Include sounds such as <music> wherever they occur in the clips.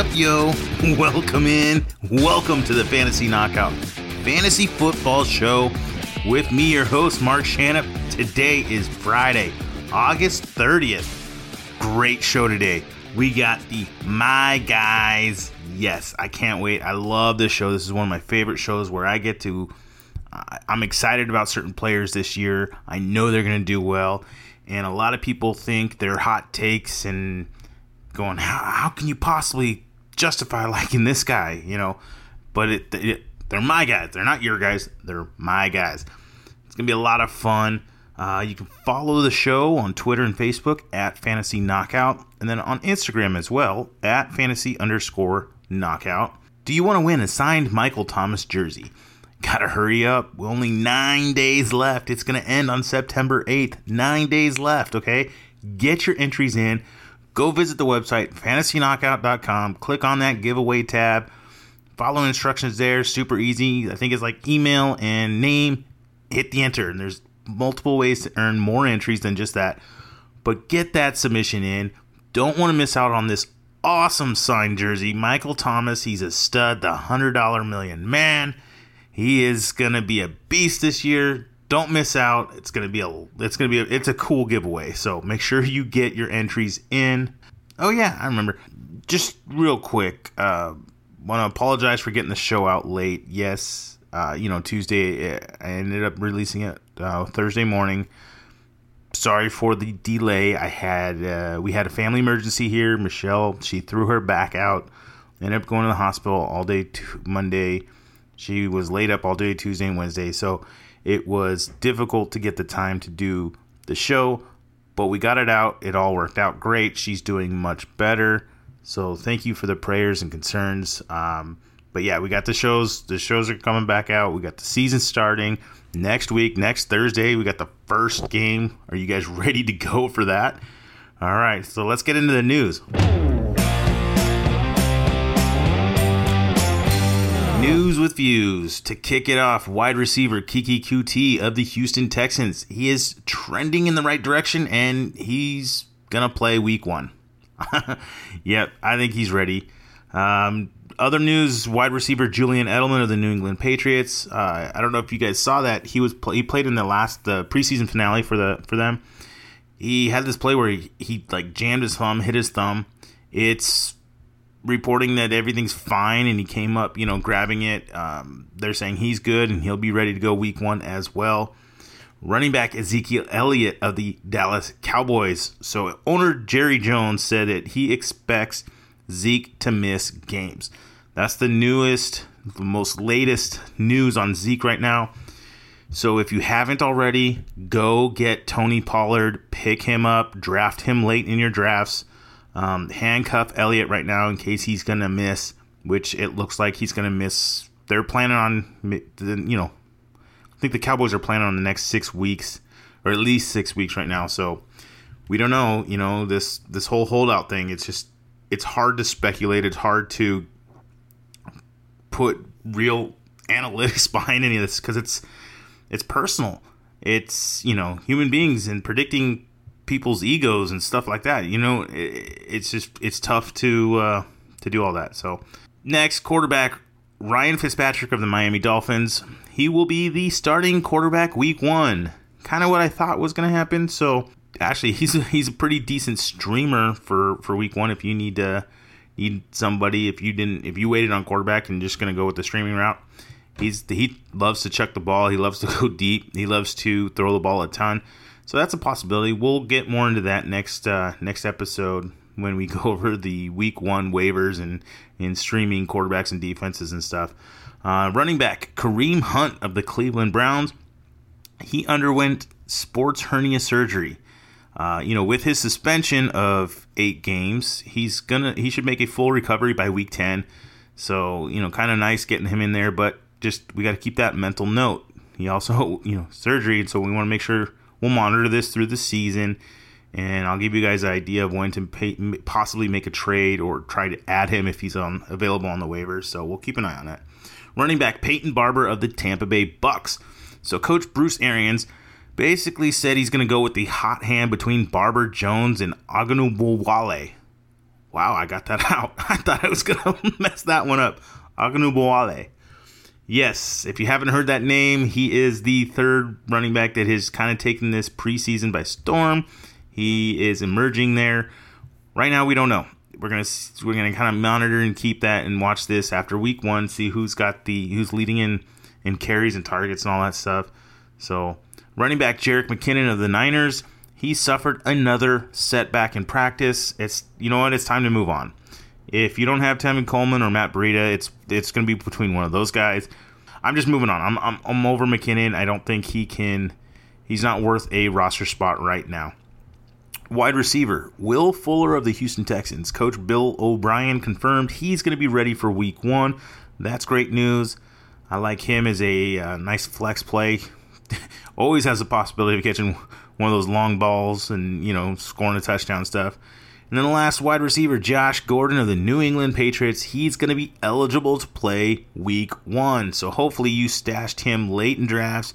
up, yo? <laughs> Welcome in. Welcome to the Fantasy Knockout Fantasy Football Show with me, your host, Mark Shannon. Today is Friday, August 30th. Great show today. We got the My Guys. Yes, I can't wait. I love this show. This is one of my favorite shows where I get to. I'm excited about certain players this year. I know they're going to do well. And a lot of people think they're hot takes and going, how, how can you possibly justify <laughs> liking this guy? You know, but it, it, they're my guys. They're not your guys. They're my guys. It's gonna be a lot of fun. Uh, you can follow the show on Twitter and Facebook at Fantasy Knockout, and then on Instagram as well at Fantasy underscore Knockout. Do you want to win a signed Michael Thomas jersey? Gotta hurry up. We're only nine days left. It's gonna end on September 8th. Nine days left, okay? Get your entries in go visit the website fantasyknockout.com click on that giveaway tab. Follow instructions there. Super easy. I think it's like email and name. Hit the enter. And there's multiple ways to earn more entries than just that. But get that submission in. Don't want to miss out on this awesome signed jersey. Michael thomas he's a stud. The $100 million man. He is gonna be a beast this year don't miss out. It's gonna be a it's gonna be a, it's a cool giveaway. So make sure you get your entries in. Oh yeah, I remember. Just real quick, uh, want to apologize for getting the show out late. Yes, uh, you know Tuesday I ended up releasing it uh, Thursday morning. Sorry for the delay. I had uh, we had a family emergency here. Michelle she threw her back out. Ended up going to the hospital all day t- Monday. She was laid up all day Tuesday and Wednesday. So it was difficult to get the time to do the show, but we got it out. It all worked out great. She's doing much better. So thank you for the prayers and concerns. Um, but yeah, we got the shows. The shows are coming back out. We got the season starting next week, next Thursday. We got the first game. Are you guys <laughs> ready to go for that? All right, so let's get into the news. News with views. To kick it off, wide receiver Keke Coutee of the Houston Texans. He is trending in the right direction and he's going to play week one. <laughs> yep, I think he's ready. Um, other news: wide receiver Julian Edelman of the New England Patriots. Uh, I don't know if you guys saw that he was he played in the last the preseason finale for the for them. He had this play where he, he like jammed his thumb, hit his thumb. It's reporting that everything's fine and he came up, you know, grabbing it. Um, they're saying he's good and he'll be ready to go week one as well. Running back Ezekiel Elliott of the Dallas Cowboys. So, owner Jerry Jones said that he expects Zeke to miss games. That's the newest, the most latest news on Zeke right now. So, if you haven't already, go get Tony Pollard, pick him up, draft him late in your drafts. Um, handcuff Elliott right now in case he's going to miss, which it looks like he's going to miss. They're planning on, you know, I think the Cowboys are planning on the next six weeks, or at least six weeks right now. So we don't know. You know, this this whole holdout thing. It's just it's hard to speculate. It's hard to put real <laughs> analytics <laughs> behind any of this because it's it's personal. It's you know human beings and predicting people's egos and stuff like that. You know, it, it's just it's tough to uh, to do all that. So next quarterback Ryan Fitzpatrick of the Miami Dolphins. He will be the starting quarterback week one. Kind of what I thought was going to happen. So actually, <laughs> he's a, he's a pretty decent streamer for for week one. If you need to need somebody, if you didn't, if you waited on quarterback and just going to go with the streaming route, he's he loves to chuck the ball. He loves to <laughs> go deep. He loves to throw the ball a ton. So that's a possibility. We'll get more into that next uh, next episode when we <laughs> go over the week one waivers and, and streaming quarterbacks and defenses and stuff. Uh, running back Kareem Hunt of the Cleveland Browns, he underwent sports hernia surgery. Uh, you know, with his suspension of eight games, he's gonna he should make a full recovery by week ten. So you know, kind of nice getting him in there, but just we got to keep that mental note. He also <laughs> you know surgery, so we want to make sure We'll monitor this through the season, and I'll give you guys an idea of when to pay, possibly make a trade or try to add him if he's on available on the waivers. So we'll keep an eye on that. Running back Peyton Barber of the Tampa Bay Bucks. So Coach Bruce Arians basically said he's going to go with the hot hand between Barber Jones and Ogunbowale. Wow, I got that <laughs> out. I thought I was going <laughs> to mess that one up. Ogunbowale. Yes, if you haven't heard that name, he is the third running back that has kind of taken this preseason by storm. He is emerging there. Right now, we don't know. We're gonna we're gonna kind of monitor and keep that and watch this after week one, see who's got the who's leading in in carries and targets and all that stuff. So, running back Jerick McKinnon of the Niners, he suffered another setback in practice. It's you know what? It's time to move on. If you don't have Tevin Coleman or Matt Breida, it's it's going to be between one of those guys. I'm just moving on. I'm, I'm I'm over McKinnon. I don't think he can. He's not worth a roster spot right now. Wide receiver Will Fuller of the Houston Texans. Coach Bill O'Brien confirmed he's going to be ready for Week One. That's great news. I like him as a uh, nice flex play. <laughs> Always has the possibility of catching one of those long balls and you know scoring a touchdown stuff. And then the last wide receiver, Josh Gordon of the New England Patriots, he's going to be eligible to play week one. So hopefully you stashed him late in drafts.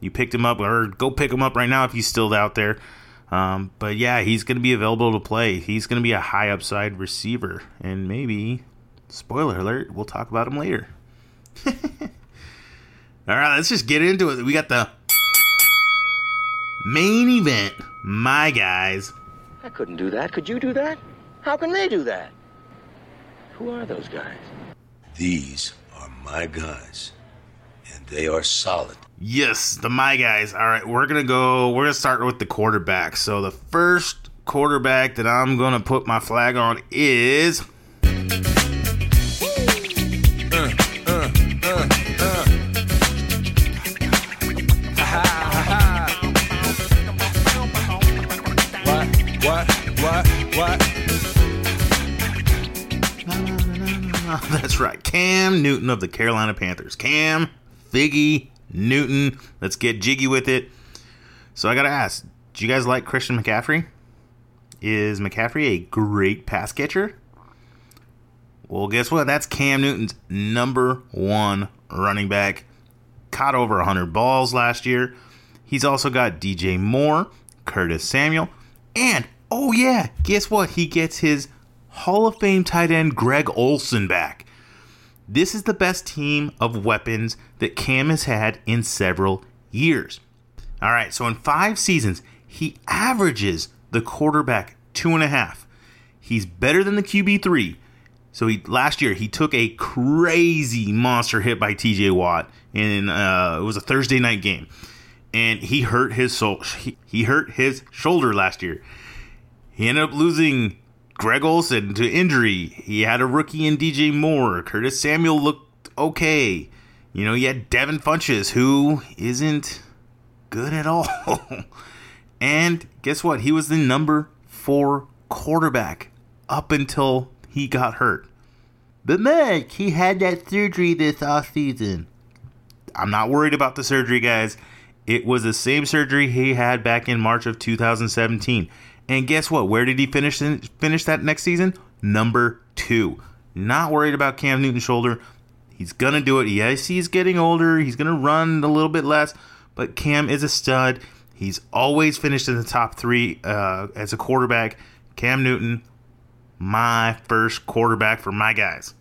You picked him up, or go pick him up right now if he's still out there. Um, but yeah, he's going to be available to play. He's going to be a high upside receiver. And maybe, spoiler alert, we'll talk about him later. <laughs> All right, let's just get into it. We got the main event, my guys. I couldn't do that. Could you do that? How can they do that? Who are those guys? These are my guys, and they are solid. Yes, the my guys. All right, we're gonna go. We're gonna start with the quarterback. So the first quarterback that I'm gonna put my flag on is. Cam Newton of the Carolina Panthers. Cam Figgy Newton. Let's get jiggy with it. So I got to ask do you guys like Christian McCaffrey? Is McCaffrey a great pass catcher? Well, guess what? That's Cam Newton's number one running back. Caught over 100 balls last year. He's also got DJ Moore, Curtis Samuel, and oh, yeah, guess what? He gets his Hall of Fame tight end Greg Olsen back. This is the best team of weapons that Cam has had in several years. All right, so in five seasons, he averages the quarterback two and a half. He's better than the QB three. So he last year he took a crazy monster hit by T.J. Watt in uh, it was a Thursday night game, and he hurt his soul. He, he hurt his shoulder last year. He ended up losing Greg Olsen to injury. He had a rookie in DJ Moore. Curtis Samuel looked okay. You know, you had Devin Funchess, who isn't good at all. <laughs> and guess what? He was the number four quarterback up until he got hurt. But Mike, he had that surgery this off season. I'm not worried about the surgery, guys. It was the same surgery he had back in March of 2017. And guess what? Where did he finish finish that next season? Number two. Not worried about Cam Newton's shoulder. He's gonna do it. Yes, he's getting older. He's gonna run a little bit less, but Cam is a stud. He's always finished in the top three uh, as a quarterback. Cam Newton, my first quarterback for my guys.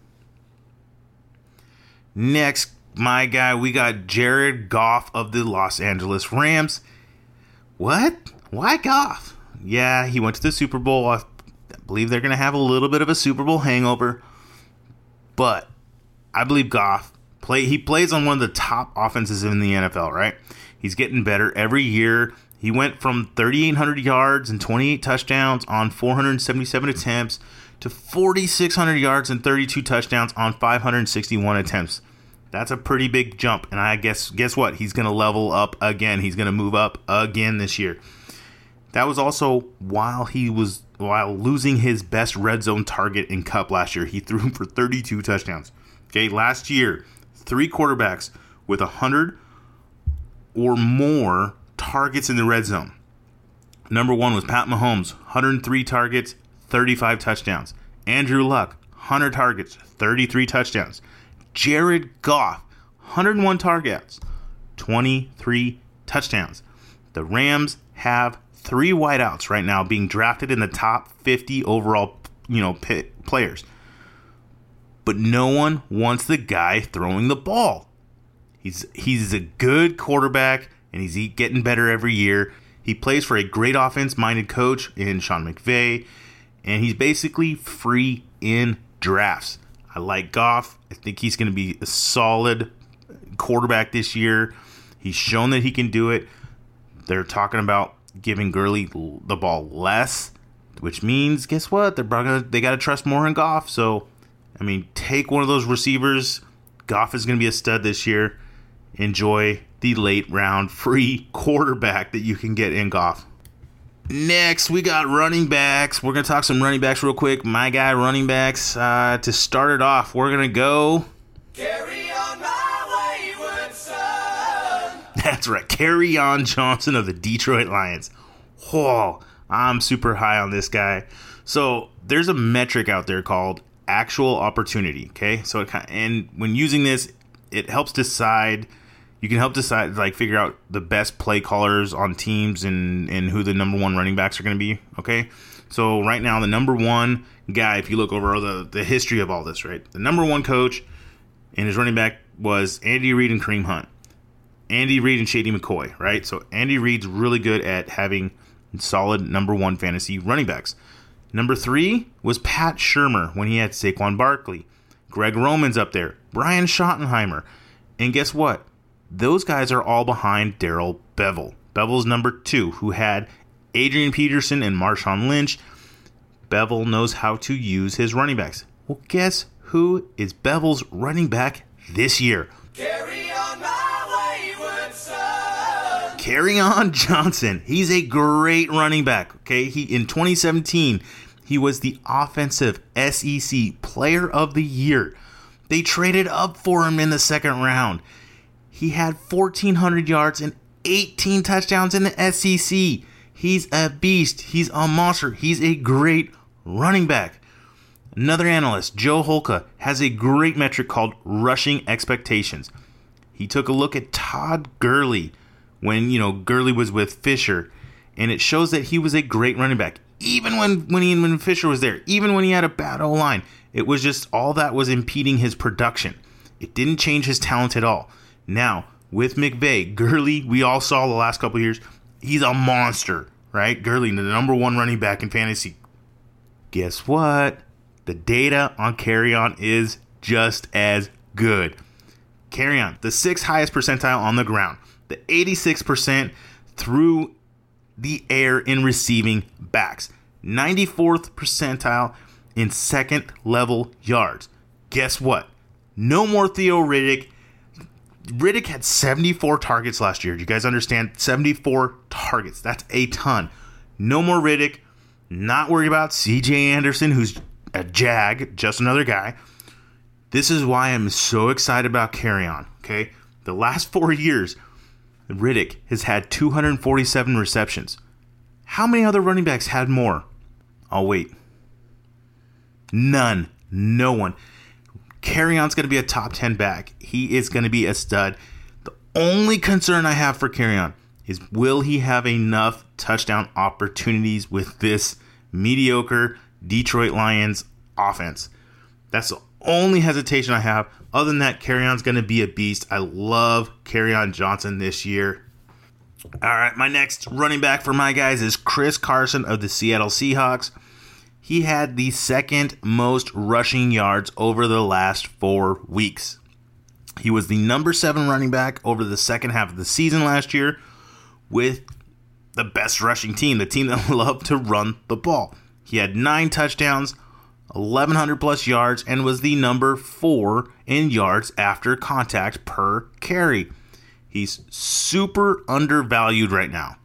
Next, my guy, we got Jared Goff of the Los Angeles Rams. What? Why Goff? Yeah, he went to the Super Bowl. I believe they're going to have a little bit of a Super Bowl hangover. But I believe Goff play he plays on one of the top offenses in the NFL, right? He's getting better every year. He went from 3800 yards and 28 touchdowns on 477 attempts to 4600 yards and 32 touchdowns on 561 attempts. That's a pretty big jump and I guess guess what? He's going to level up again. He's going to move up again this year. That was also while he was while losing his best red zone target in Kupp last year. He threw for 32 touchdowns. Okay, last year, three quarterbacks with 100 or more targets in the red zone. Number one was Pat Mahomes, 103 targets, 35 touchdowns. Andrew Luck, 100 targets, 33 touchdowns. Jared Goff, 101 targets, 23 touchdowns. The Rams have three wideouts right now being drafted in the top 50 overall you know players. But no one wants the guy throwing the ball. He's he's a good quarterback and he's getting better every year. He plays for a great offense-minded coach in Sean McVay, and he's basically free in drafts. I like Goff. I think he's going to be a solid quarterback this year. He's shown that he can do it. They're talking about giving Gurley the ball less, which means guess what? They're gonna they got to trust more in Goff. So, I mean, take one of those receivers. Goff is going to be a stud this year. Enjoy the late round free <laughs> quarterback that you can get in Goff. Next, we got running backs. We're going to talk some running backs real quick. My guy, running backs. Uh, to start it off, we're going to go. Carry That's right. Kerryon Johnson of the Detroit Lions. Whoa, I'm super high on this guy. So there's a metric out there called actual opportunity. Okay, so it, and when using this, it helps decide you can help decide like figure out the best play callers on teams and and who the number one running backs are going to be okay so right now the number one guy if you look over the the history of all this right the number one coach and his running back was Andy Reid and Kareem Hunt Andy Reid and Shady McCoy right so Andy Reid's really good at having solid number one fantasy running backs number three was Pat Shurmur when he had Saquon Barkley Greg Roman's up there Brian Schottenheimer and guess what those guys are all behind Darrell Bevell. Bevell's number two, who had Adrian Peterson and Marshawn Lynch. Bevell knows how to use his running backs. Well, guess who is Bevell's running back this year? Kerryon Johnson. He's a great running back. Okay, he in 2017 he was the offensive SEC Player of the Year. They traded up for him in the second round. He had 1,400 yards and 18 touchdowns in the SEC. He's a beast. He's a monster. He's a great running back. Another analyst, Joe Holka, has a great metric called rushing expectations. He took a look at Todd Gurley when, you know, Gurley was with Fisher, and it shows that he was a great running back. Even when when he when Fisher was there, even when he had a bad O line, it was just all that was impeding his production. It didn't change his talent at all. Now, with McVay, Gurley, we all saw the last couple years, he's a monster, right? Gurley, the number one running back in fantasy. Guess what? The data on Kerryon is just as good. Kerryon, the sixth highest percentile on the ground, the 86% through the air in receiving backs, 94th percentile in second level yards. Guess what? No more Theo Riddick Riddick had 74 targets last year. Do you guys understand? 74 targets. That's a ton. No more Riddick. Not worried about CJ Anderson, who's a jag, just another guy. This is why I'm so excited about Kerryon. Okay. The last four years, Riddick has had 247 receptions. How many other running backs had more? I'll wait. None. No one. Kerryon's going to be a top 10 back. He is going to be a stud. The only concern I have for Kerryon is will he have enough touchdown opportunities with this mediocre Detroit Lions offense? That's the only hesitation I have. Other than that, Kerryon's going to be a beast. I love Kerryon Johnson this year. All right, my next running back for my guys is Chris Carson of the Seattle Seahawks he had the second most rushing yards over the last four weeks. He was the number seven running back over the second half of the season last year with the best rushing team, the team that <laughs> loved to run the ball. He had nine touchdowns, 1,100 plus yards, and was the number four in yards after contact per carry. He's super undervalued right now.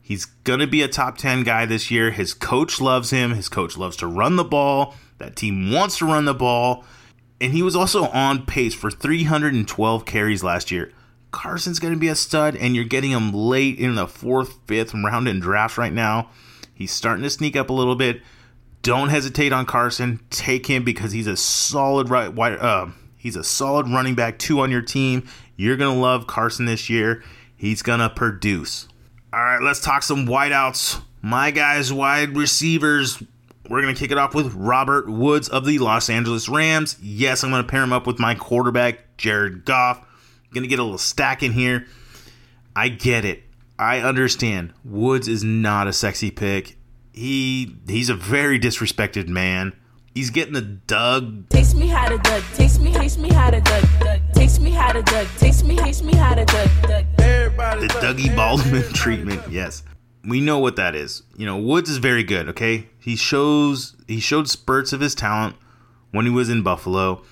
He's going to be a top 10 guy this year. His coach loves him. His coach loves to run the ball. That team wants to run the ball. And he was also on pace for 312 carries last year. Carson's going to be a stud, and you're getting him late in the fourth, fifth round in drafts right now. He's starting to sneak up a little bit. Don't hesitate on Carson. Take him because he's a solid right. Uh, he's a solid running back two on your team. You're gonna love Carson this year. He's gonna produce. All right, let's talk some wideouts. My guys, wide receivers. we're to kick it off with Robert Woods of the Los Angeles Rams. Yes, I'm to pair him up with my quarterback, Jared Goff. To get a little stack in here. I get it. I understand. Woods is not a sexy pick. He he's a very disrespected man. He's getting the Doug. Taste me how to Doug. Taste me, taste me how to Doug. Doug. Taste me how to Doug. Taste me, taste me how to Doug. Doug. The Dougie Baldwin <laughs> treatment. Yes, we know what that is. You know, Woods is very good. Okay, he shows he showed spurts of his talent when he was in Buffalo.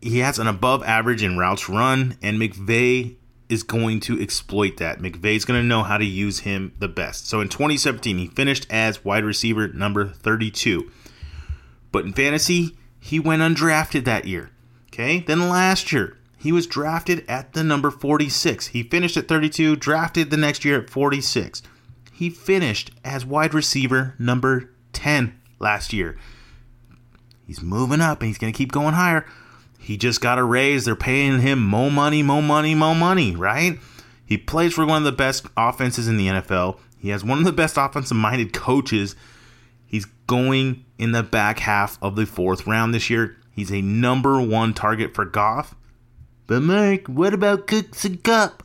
He has an above average in routes run, and McVay is going to exploit that. McVay's going to know how to use him the best. So in 2017, he finished as wide receiver number 32. But in fantasy, he went undrafted that year. Okay? Then last year, he was drafted at the number 46. He finished at 32, drafted the next year at 46. He finished as wide receiver number 10 last year. He's moving up and he's going to keep going higher. He just got a raise. They're paying him more money, more money, more money, right? He plays for one of the best offenses in the NFL. He has one of the best offensive minded coaches. He's going in the back half of the fourth round this year. He's a number one target for Goff. But Mike, what about Cooks and Kupp?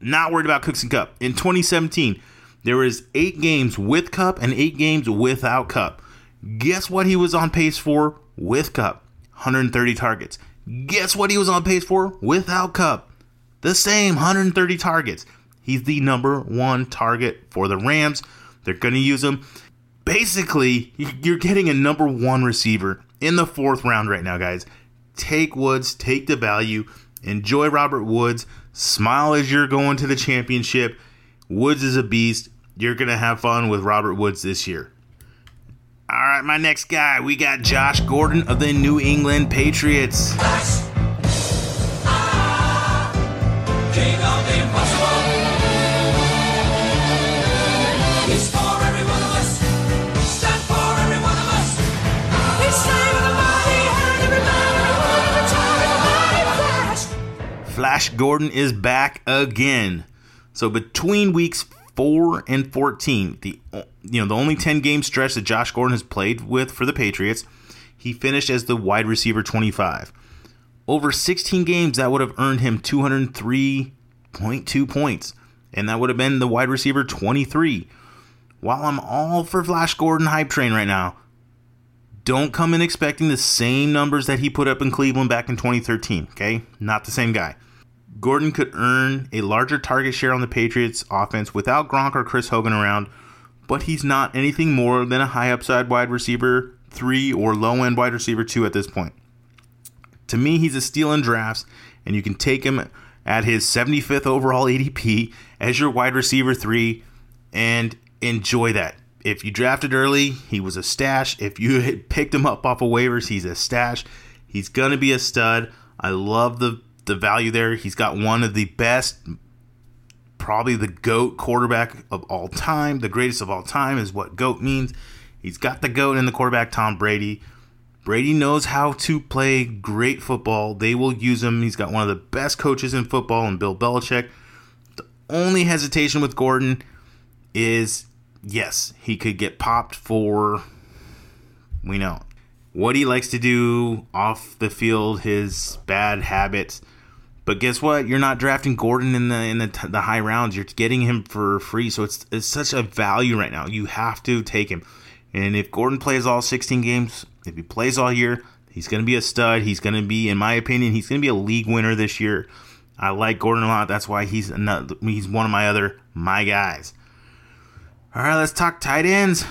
Not worried about Cooks and Kupp. In 2017, there was eight games with Kupp and eight games without Kupp. Guess what he was on pace for with Kupp? 130 targets. Guess what he was on pace for without Kupp? The same 130 targets. He's the number one target for the Rams. They're going to use him. Basically, you're getting a number one receiver in the fourth round right now, guys. Take Woods, take the value, enjoy Robert Woods, smile as you're going to the championship. Woods is a beast. You're going to have fun with Robert Woods this year. Right, my next guy, we got Josh Gordon of the New England Patriots. Flash Gordon is back again. So between weeks 4 and 14, the you know, the only 10 game stretch that Josh Gordon has played with for the Patriots, he finished as the wide receiver 25. Over 16 games that would have earned him 203.2 points, and that would have been the wide receiver 23. While I'm all for Flash Gordon hype train right now, don't come in expecting the same numbers that he put up in Cleveland back in 2013, okay? Not the same guy. Gordon could earn a larger target share on the Patriots offense without Gronk or Chris Hogan around, but he's not anything more than a high upside wide receiver 3 or low end wide receiver 2 at this point. To me, he's a steal in drafts, and you can take him at his 75th overall ADP as your wide receiver 3 and enjoy that. If you drafted early, he was a stash. If you <laughs> picked him up off of waivers, he's a stash. He's going to be a stud. I love the the value there. He's got one of the best, probably the GOAT quarterback of all time. The greatest of all time is what GOAT means. He's got the GOAT in the quarterback, Tom Brady. Brady knows how to play great football. They will use him. He's got one of the best coaches in football and Bill Belichick. The only hesitation with Gordon is yes, he could get popped for, we know, what he likes to do off the field, his bad habits. But guess what? You're not drafting Gordon in the in the, the high rounds. You're getting him for free, so it's it's such a value right now. You have to take him. And if Gordon plays all 16 games, if he plays all year, he's going to be a stud. He's going to be, in my opinion, he's going to be a league winner this year. I like Gordon a lot. That's why he's another, he's one of my other my guys. All right, let's talk tight ends.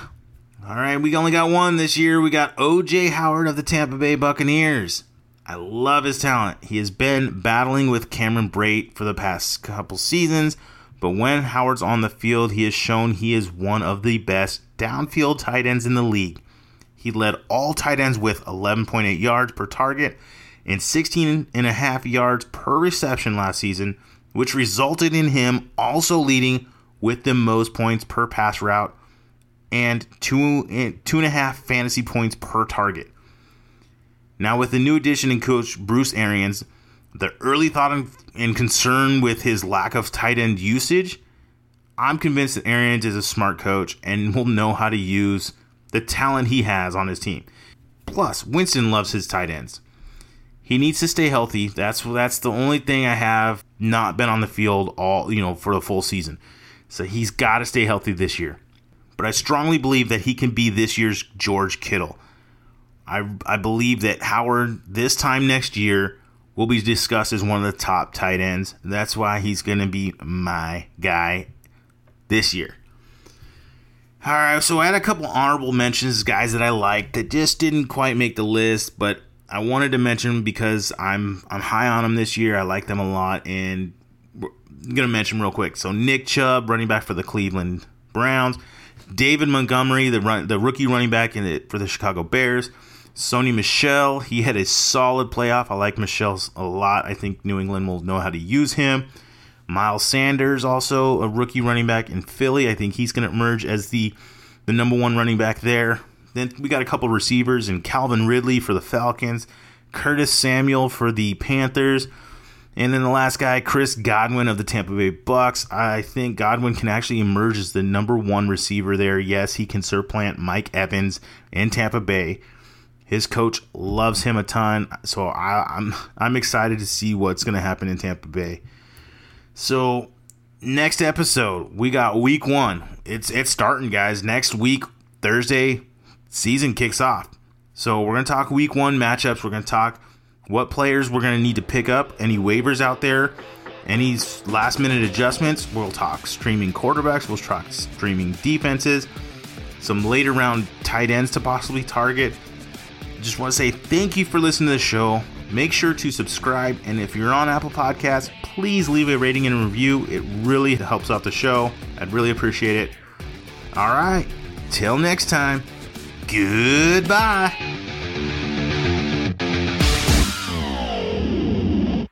All right, we only got one this year. We got OJ Howard of the Tampa Bay Buccaneers. I love his talent. He has been battling with Cameron Brate for the past couple seasons, but when Howard's on the field, he has shown he is one of the best downfield tight ends in the league. He led all tight ends with 11.8 yards per target and 16 and a half yards per reception last season, which resulted in him also leading with the most points per pass route and two two and a half fantasy points per target. Now, with the new addition in coach Bruce Arians, the early thought and concern with his lack of tight end usage, I'm convinced that Arians is a smart coach and will know how to use the talent he has on his team. Plus, Winston loves his tight ends. He needs to stay healthy. That's that's the only thing I have not been on the field all, you know, for the full season. So he's got to stay healthy this year. But I strongly believe that he can be this year's George Kittle. I, I believe that Howard this time next year will be discussed as one of the top tight ends. That's why he's going to be my guy this year. All right, so I had a couple honorable mentions, guys that I liked that just didn't quite make the list, but I wanted to mention because I'm I'm high on them this year. I like them a lot, and I'm gonna mention real quick. So Nick Chubb, running back for the Cleveland Browns, David Montgomery, the run, the rookie running back in it for the Chicago Bears, Sony Michel, he had a solid playoff. I like Michel's a lot. I think New England will know how to use him. Miles Sanders, also a rookie running back in Philly. I think he's going to emerge as the the number one running back there. Then we got a couple receivers and Calvin Ridley for the Falcons, Curtis Samuel for the Panthers, and then the last guy, Chris Godwin of the Tampa Bay Bucks. I think Godwin can actually emerge as the number one receiver there. Yes, he can supplant Mike Evans in Tampa Bay. His coach loves him a ton, so I, I'm I'm excited to see what's going to happen in Tampa Bay. So next episode, we got week one. It's it's starting, guys. Next week, Thursday, season kicks off. So we're gonna talk week one matchups. We're gonna talk what players we're gonna need to pick up, any waivers out there, any last minute adjustments. We'll talk streaming quarterbacks. We'll talk streaming defenses. Some later round tight ends to possibly target. Just want to say thank you for listening to the show. Make sure to subscribe, and if you're on Apple Podcasts, please leave a rating and review. It really helps out the show. I'd really appreciate it. All right, till next time, goodbye.